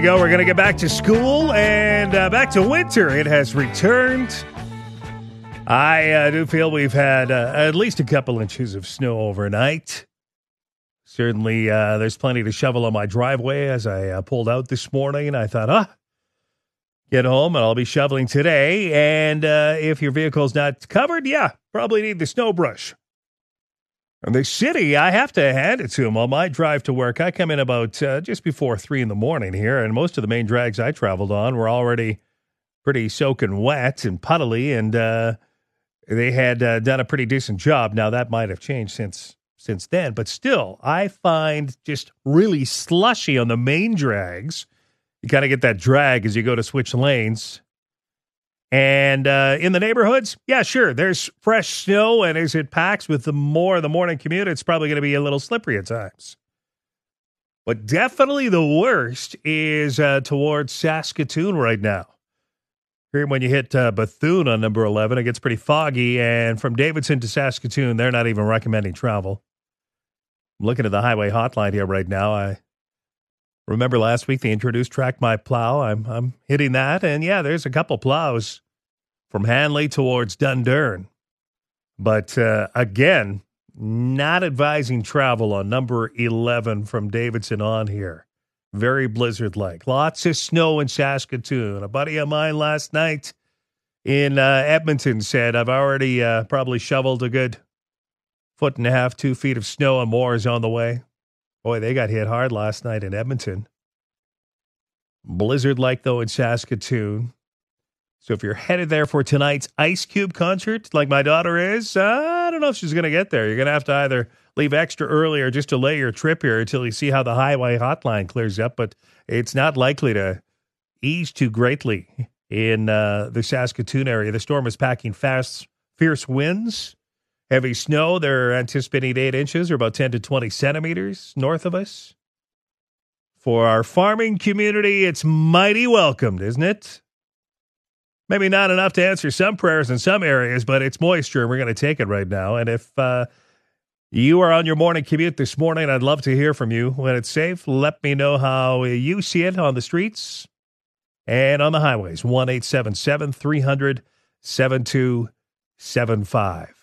We go. We're going to get back to school and uh, back to winter. It has returned. I uh, do feel we've had uh, at least a couple inches of snow overnight. Certainly, uh, there's plenty to shovel on my driveway as I uh, pulled out this morning. I thought, ah, get home and I'll be shoveling today. And uh, if your vehicle's not covered, yeah, probably need the snow brush. And the city, I have to hand it to them. On my drive to work, I come in about uh, just before three in the morning here, and most of the main drags I traveled on were already pretty soaking wet and puddly, and uh, they had uh, done a pretty decent job. Now that might have changed since since then, but still, I find just really slushy on the main drags. You kind of get that drag as you go to switch lanes. And uh, in the neighborhoods, yeah, sure, there's fresh snow, and as it packs with the more the morning commute, it's probably going to be a little slippery at times. But definitely the worst is uh, towards Saskatoon right now. Here, when you hit uh, Bethune on number 11, it gets pretty foggy. And from Davidson to Saskatoon, they're not even recommending travel. I'm looking at the highway hotline here right now. I remember last week they introduced Track My Plow. I'm I'm hitting that, and yeah, there's a couple plows from Hanley towards Dundurn. But uh, again, not advising travel on number 11 from Davidson on here. Very blizzard like. Lots of snow in Saskatoon. A buddy of mine last night in uh, Edmonton said, I've already uh, probably shoveled a good foot and a half, two feet of snow, and more is on the way. Boy, they got hit hard last night in Edmonton. Blizzard like, though, in Saskatoon. So if you're headed there for tonight's Ice Cube concert, like my daughter is, uh, I don't know if she's going to get there. You're going to have to either leave extra early or just delay your trip here until you see how the highway hotline clears up. But it's not likely to ease too greatly in uh, the Saskatoon area. The storm is packing fast, fierce winds, heavy snow. They're anticipating eight inches or about 10 to 20 centimeters north of us. For our farming community, it's mighty welcomed, isn't it? Maybe not enough to answer some prayers in some areas, but it's moisture, and we're going to take it right now. And if uh, you are on your morning commute this morning, I'd love to hear from you. When it's safe, let me know how you see it on the streets and on the highways. 1 877 300 7275.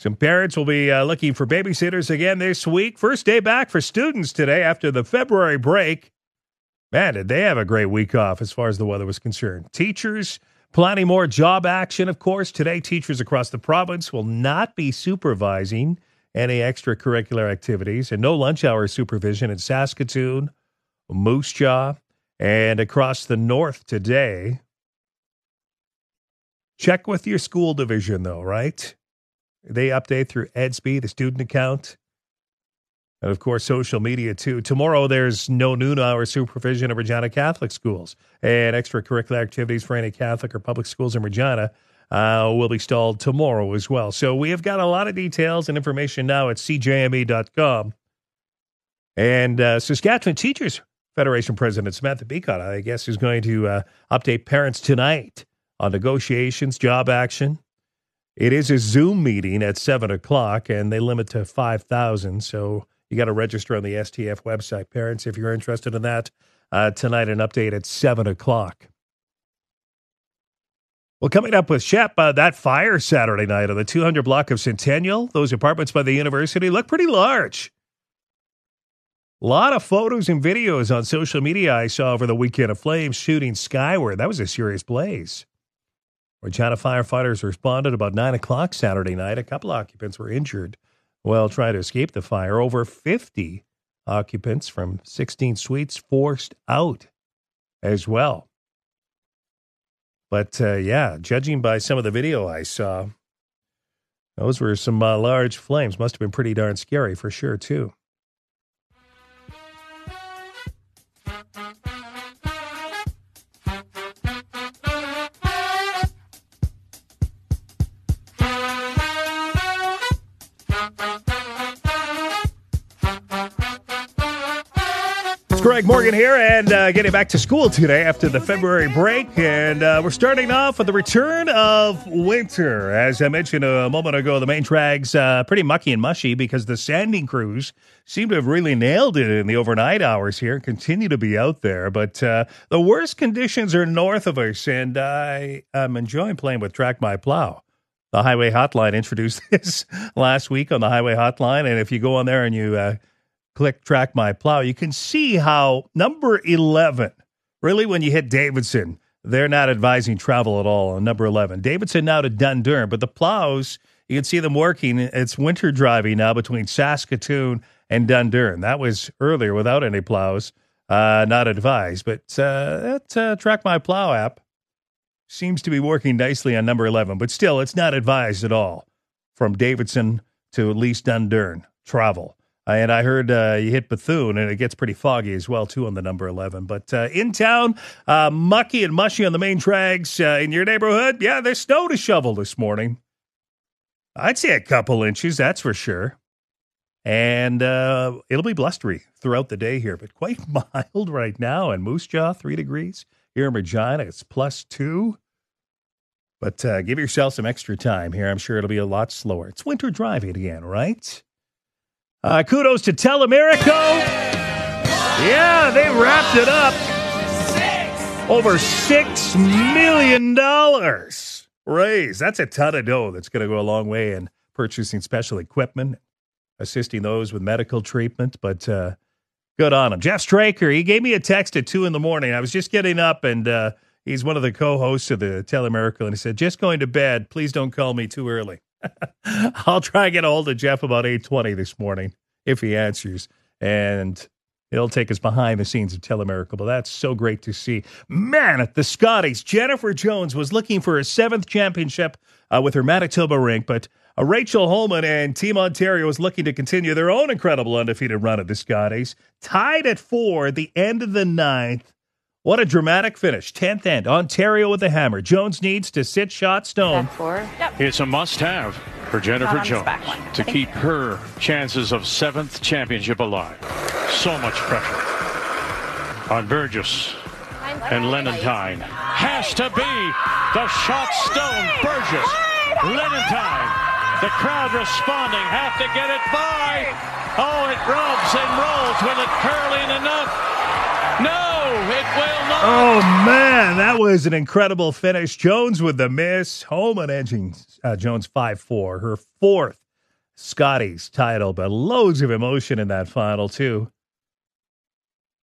Some parents will be uh, looking for babysitters again this week. First day back for students today after the February break. Man, did they have a great week off as far as the weather was concerned. Teachers Planning more job action, of course. Today, teachers across the province will not be supervising any extracurricular activities and no lunch hour supervision in Saskatoon, Moose Jaw, and across the north today. Check with your school division, though, right? They update through Edsby, the student account. And of course, social media too. Tomorrow, there's no noon hour supervision of Regina Catholic schools, and extracurricular activities for any Catholic or public schools in Regina uh, will be stalled tomorrow as well. So we have got a lot of details and information now at cjme.com. And uh, Saskatchewan Teachers Federation President Samantha Becotte, I guess, is going to uh, update parents tonight on negotiations, job action. It is a Zoom meeting at 7 o'clock, and they limit to 5,000. So you got to register on the STF website. Parents, if you're interested in that, uh, tonight an update at 7 o'clock. Well, coming up with Shep, uh, that fire Saturday night on the 200 block of Centennial, those apartments by the university look pretty large. A lot of photos and videos on social media I saw over the weekend of flames shooting skyward. That was a serious blaze. Regina firefighters responded about 9 o'clock Saturday night. A couple occupants were injured while trying to escape the fire. Over 50 occupants from 16 suites forced out as well. But uh, yeah, judging by some of the video I saw, those were some uh, large flames. Must have been pretty darn scary for sure, too. It's Greg Morgan here, and uh, getting back to school today after the February break. And uh, we're starting off with the return of winter. As I mentioned a moment ago, the main drag's uh, pretty mucky and mushy because the sanding crews seem to have really nailed it in the overnight hours here, and continue to be out there. But uh, the worst conditions are north of us, and I am enjoying playing with Track My Plow. The Highway Hotline introduced this last week on the Highway Hotline. And if you go on there and you uh, click track my plow, you can see how number 11, really, when you hit Davidson, they're not advising travel at all on number 11. Davidson now to Dundurn, but the plows, you can see them working. It's winter driving now between Saskatoon and Dundurn. That was earlier without any plows, uh, not advised. But uh, that uh, Track My Plow app seems to be working nicely on number 11, but still, it's not advised at all from Davidson to at least Dundurn travel. Uh, and I heard uh, you hit Bethune, and it gets pretty foggy as well, too, on the number 11. But uh, in town, uh, mucky and mushy on the main drags uh, in your neighborhood. Yeah, there's snow to shovel this morning. I'd say a couple inches, that's for sure. And uh, it'll be blustery throughout the day here, but quite mild right now. And Moose Jaw, three degrees. Here in Regina, it's plus two. But give yourself some extra time here. I'm sure it'll be a lot slower. It's winter driving again, right? Uh, kudos to Telemiracle. Yeah, they wrapped it up. Over $6 million raised. That's a ton of dough that's going to go a long way in purchasing special equipment, assisting those with medical treatment. But uh, good on him. Jeff Straker, he gave me a text at 2 in the morning. I was just getting up and uh, he's one of the co hosts of the Telemiracle. And he said, Just going to bed. Please don't call me too early. I'll try and get a hold of Jeff about 8:20 this morning if he answers. And It'll take us behind the scenes of Telemiracle, but that's so great to see. Man, at the Scotties, Jennifer Jones was looking for a seventh championship uh, with her Manitoba rink, but uh, Rachel Homan and Team Ontario was looking to continue their own incredible undefeated run at the Scotties. Tied at four at the end of the ninth, what a dramatic finish. 10th end. Ontario with the hammer. Jones needs to sit shot stone. Yep. It's a must have for Jennifer Jones to keep her chances of seventh championship alive. So much pressure on Burgess and Lenentine. Has to be the shot stone. Burgess, Lenentine. The crowd responding. Have to get it by. Oh, it rubs and rolls. Will it curling enough? No, it will not. Oh, man. That was an incredible finish. Jones with the miss. Homan edging uh, Jones 5 4. Her fourth Scotties title, but loads of emotion in that final, too.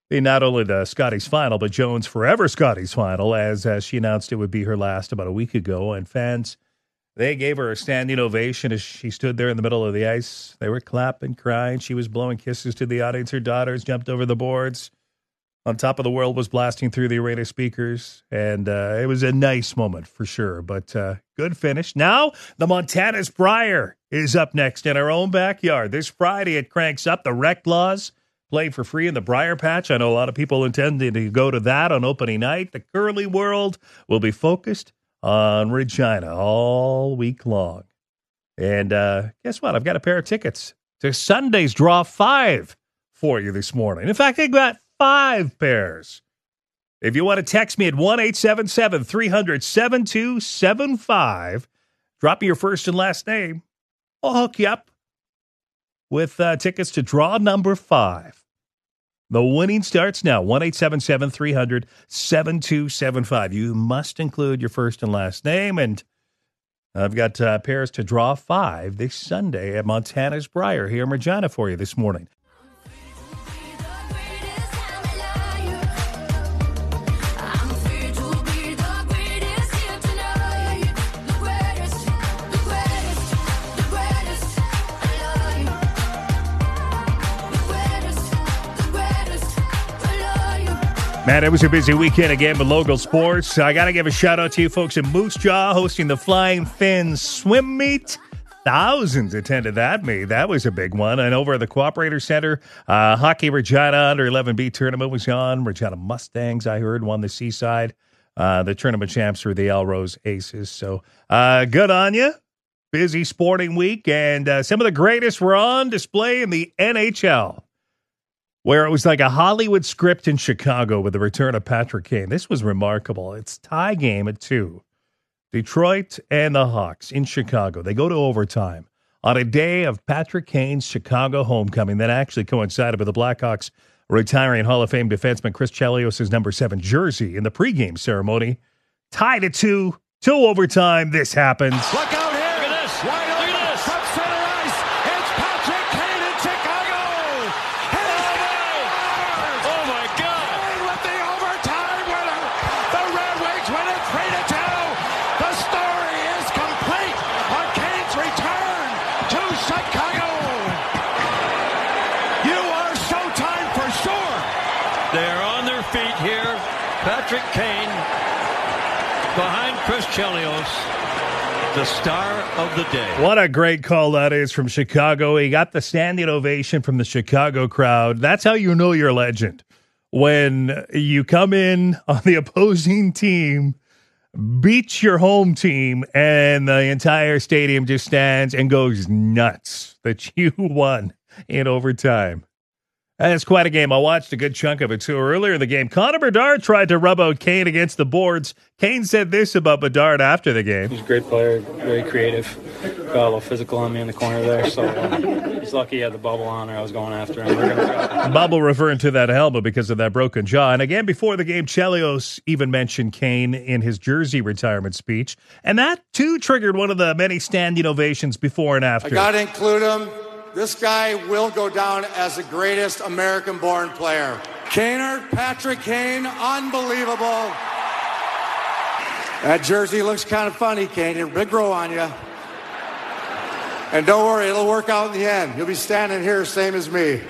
Not only the Scotties final, but Jones forever Scotties final, as uh, she announced it would be her last about a week ago. And fans, they gave her a standing ovation as she stood there in the middle of the ice. They were clapping, crying. She was blowing kisses to the audience. Her daughters jumped over the boards on top of the world was blasting through the arena speakers, and uh, it was a nice moment for sure. But uh, good finish. Now the Montana's Brier is up next in our own backyard this Friday. It cranks up the Rec Laws play for free in the Brier Patch. I know a lot of people intending to go to that on opening night. The Curly World will be focused on Regina all week long. And uh, guess what? I've got a pair of tickets to Sunday's Draw Five for you this morning. In fact, I got five pairs. If you want to text me at 1 877 300 7275, drop me your first and last name. I'll hook you up with uh, tickets to draw number five. The winning starts now 1 877 300 7275. You must include your first and last name. And I've got uh, pairs to draw five this Sunday at Montana's Brier here in Regina for you this morning. Man, it was a busy weekend again with local sports. I got to give a shout out to you folks in Moose Jaw hosting the Flying Fins swim meet. Thousands attended that meet. That was a big one. And over at the Cooperator Center, uh, Hockey Regina Under 11B tournament was on. Regina Mustangs, I heard, won the Seaside. Uh, the tournament champs were the Elrose Aces. So uh, good on you. Busy sporting week. And uh, some of the greatest were on display in the NHL where it was like a Hollywood script in Chicago with the return of Patrick Kane. This was remarkable. It's tie game at two. Detroit and the Hawks in Chicago. They go to overtime on a day of Patrick Kane's Chicago homecoming that actually coincided with the Blackhawks retiring Hall of Fame defenseman Chris Chelios' number seven jersey in the pregame ceremony. Tied at two, two overtime. This happens out here. Look at this. Wide Patrick Kane behind Chris Chelios, the star of the day. What a great call that is from Chicago. He got the standing ovation from the Chicago crowd. That's how you know you're a legend. When you come in on the opposing team, beats your home team, and the entire stadium just stands and goes nuts that you won in overtime. That's quite a game. I watched a good chunk of it too. Earlier in the game, Connor Bedard tried to rub out Kane against the boards. Kane said this about Bedard after the game. He's a great player, very creative. Got a little physical on me in the corner there, so uh, he's lucky he had the bubble on or I was going after him. Bubble referring to that helmet because of that broken jaw. And again, before the game, Chelios even mentioned Kane in his jersey retirement speech. And that too triggered one of the many standing ovations before and after. I got to include him this guy will go down as the greatest American born player. Kaner, Patrick Kane, unbelievable. That jersey looks kind of funny, Kane. Big grow on you. And don't worry, it'll work out in the end. You'll be standing here same as me.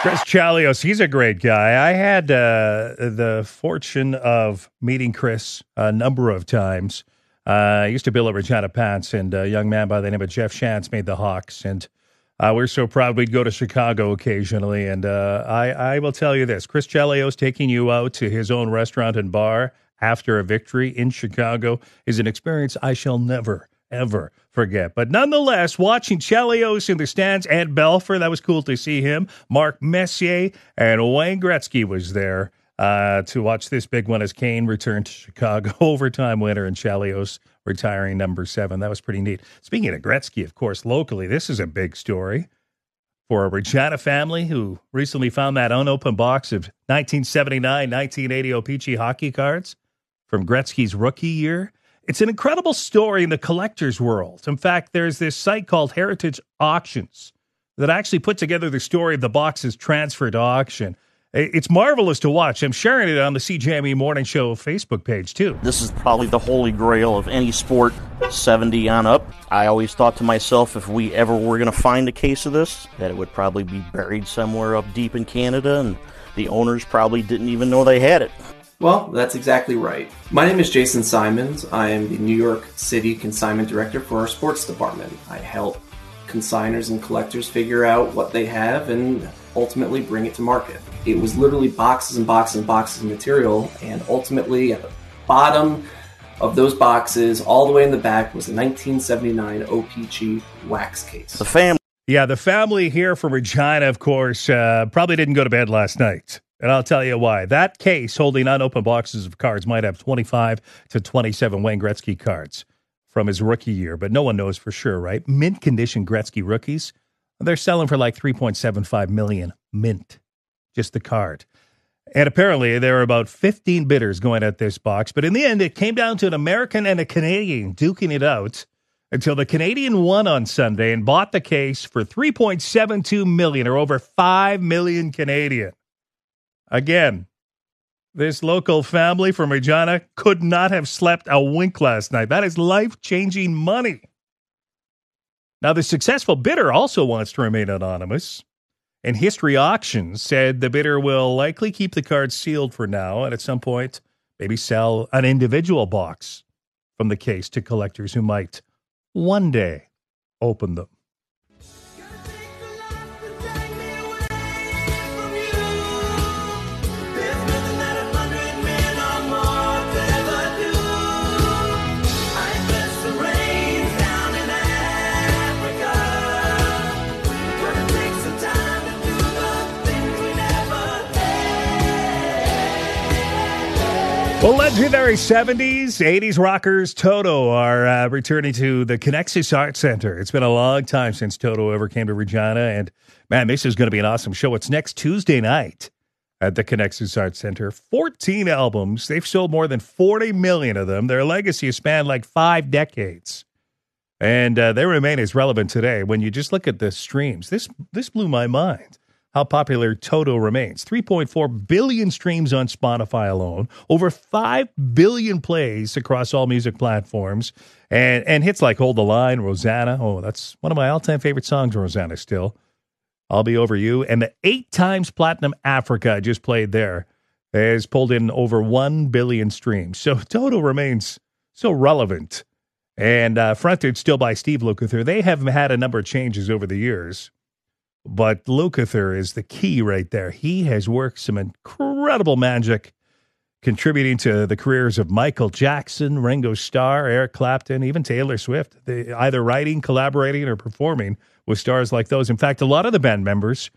Chris Chelios, he's a great guy. I had uh, the fortune of meeting Chris a number of times. Uh, I used to bill at Regina Pats, and a young man by the name of Jeff Shantz made the Hawks. And uh, we're so proud we'd go to Chicago occasionally. And uh, I, I will tell you this Chris Chelios taking you out to his own restaurant and bar after a victory in Chicago is an experience I shall never, ever forget. But nonetheless, watching Chelios in the stands at Belfour, that was cool to see him. Mark Messier and Wayne Gretzky was there uh, to watch this big one as Kane returned to Chicago, overtime winner, and Chelios retiring number seven. That was pretty neat. Speaking of Gretzky, of course, locally, this is a big story for a Regina family who recently found that unopened box of 1979 1980 O-Pee-Chee hockey cards from Gretzky's rookie year. It's an incredible story in the collector's world. In fact, there's this site called Heritage Auctions that actually put together the story of the box's transfer to auction. It's marvelous to watch. I'm sharing it on the CJME Morning Show Facebook page too. This is probably the holy grail of any sport 70 on up. I always thought to myself if we ever were going to find a case of this, that it would probably be buried somewhere up deep in Canada and the owners probably didn't even know they had it. Well, that's exactly right. My name is Jason Simons. I am the New York City Consignment Director for our sports department. I help consigners and collectors figure out what they have and ultimately bring it to market. It was literally boxes and boxes and boxes of material, and ultimately at the bottom of those boxes, all the way in the back, was a 1979 O-Pee-Chee wax case. The family. Yeah, the family here from Regina, of course, uh, probably didn't go to bed last night. And I'll tell you why. That case holding unopened boxes of cards might have 25 to 27 Wayne Gretzky cards from his rookie year, but no one knows for sure, right? Mint condition Gretzky rookies, they're selling for like 3.75 million mint just the card. And apparently, there were about 15 bidders going at this box. But in the end, it came down to an American and a Canadian duking it out until the Canadian won on Sunday and bought the case for 3.72 million or over 5 million Canadian. Again, this local family from Regina could not have slept a wink last night. That is life changing money. Now, the successful bidder also wants to remain anonymous. And Heritage Auctions said the bidder will likely keep the cards sealed for now and at some point maybe sell an individual box from the case to collectors who might one day open them. Well, legendary 70s, 80s rockers Toto are uh, returning to the Conexus Art Center. It's been a long time since Toto ever came to Regina, and man, this is going to be an awesome show. It's next Tuesday night at the Conexus Art Center. 14 albums. They've sold more than 40 million of them. Their legacy has spanned like five decades. And uh, they remain as relevant today. When you just look at the streams, this this blew my mind how popular Toto remains. 3.4 billion streams on Spotify alone, over 5 billion plays across all music platforms, and, and hits like Hold the Line, Rosanna. Oh, that's one of my all time favorite songs, Rosanna, still. I'll Be Over You. And the eight times platinum Africa I just played there has pulled in over 1 billion streams. So Toto remains so relevant. And uh, fronted still by Steve Lukather. They have had a number of changes over the years. But Lukather is the key right there. He has worked some incredible magic, contributing to the careers of Michael Jackson, Ringo Starr, Eric Clapton, even Taylor Swift. Either writing, collaborating, or performing with stars like those. In fact, a lot of the band members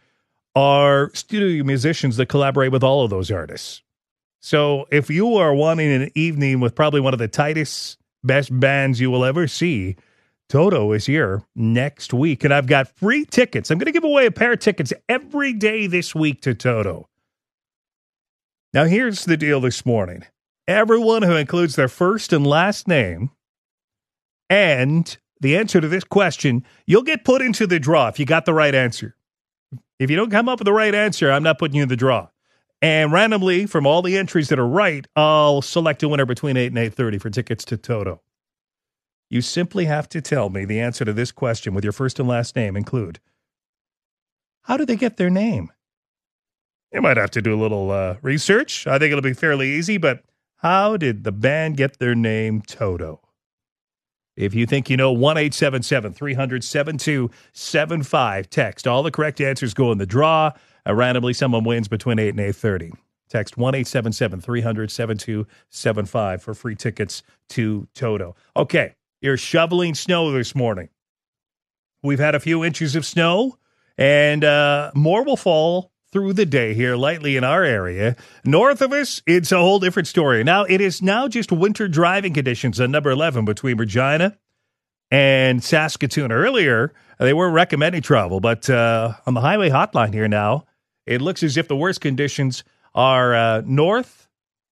are studio musicians that collaborate with all of those artists. So if you are wanting an evening with probably one of the tightest, best bands you will ever see, Toto is here next week, and I've got free tickets. I'm going to give away a pair of tickets every day this week to Toto. Now, here's the deal this morning everyone who includes their first and last name and the answer to this question, you'll get put into the draw if you got the right answer. If you don't come up with the right answer, I'm not putting you in the draw. And randomly, from all the entries that are right, I'll select a winner between 8 and 8.30 for tickets to Toto. You simply have to tell me the answer to this question with your first and last name include How did they get their name? You might have to do a little uh, research. I think it'll be fairly easy, but how did the band get their name Toto? If you think you know, 1 877 300 7275. Text. All the correct answers go in the draw. Uh, randomly, someone wins between 8 and 830. Text 1 877 300 7275 for free tickets to Toto. Okay. You're shoveling snow this morning. We've had a few inches of snow, and uh, more will fall through the day here lightly in our area. North of us, it's a whole different story. Now, it is now just winter driving conditions on number 11 between Regina and Saskatoon. Earlier, they were recommending travel, but uh, on the highway hotline here now, it looks as if the worst conditions are uh, north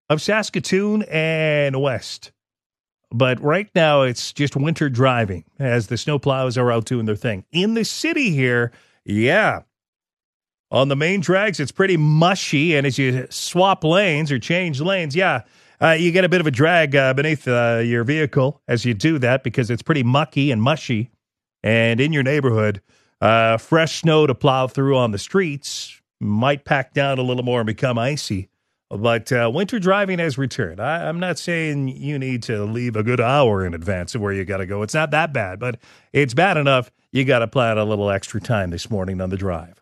of Saskatoon and west. But right now, it's just winter driving as the snowplows are out doing their thing. In the city here, yeah. On the main drags, it's pretty mushy. And as you swap lanes or change lanes, yeah, uh, you get a bit of a drag uh, beneath uh, your vehicle as you do that because it's pretty mucky and mushy. And in your neighborhood, uh, fresh snow to plow through on the streets might pack down a little more and become icy. But uh, winter driving has returned. I, am not saying you need to leave a good hour in advance of where you got to go. It's not that bad, but it's bad enough you got to plan a little extra time this morning on the drive.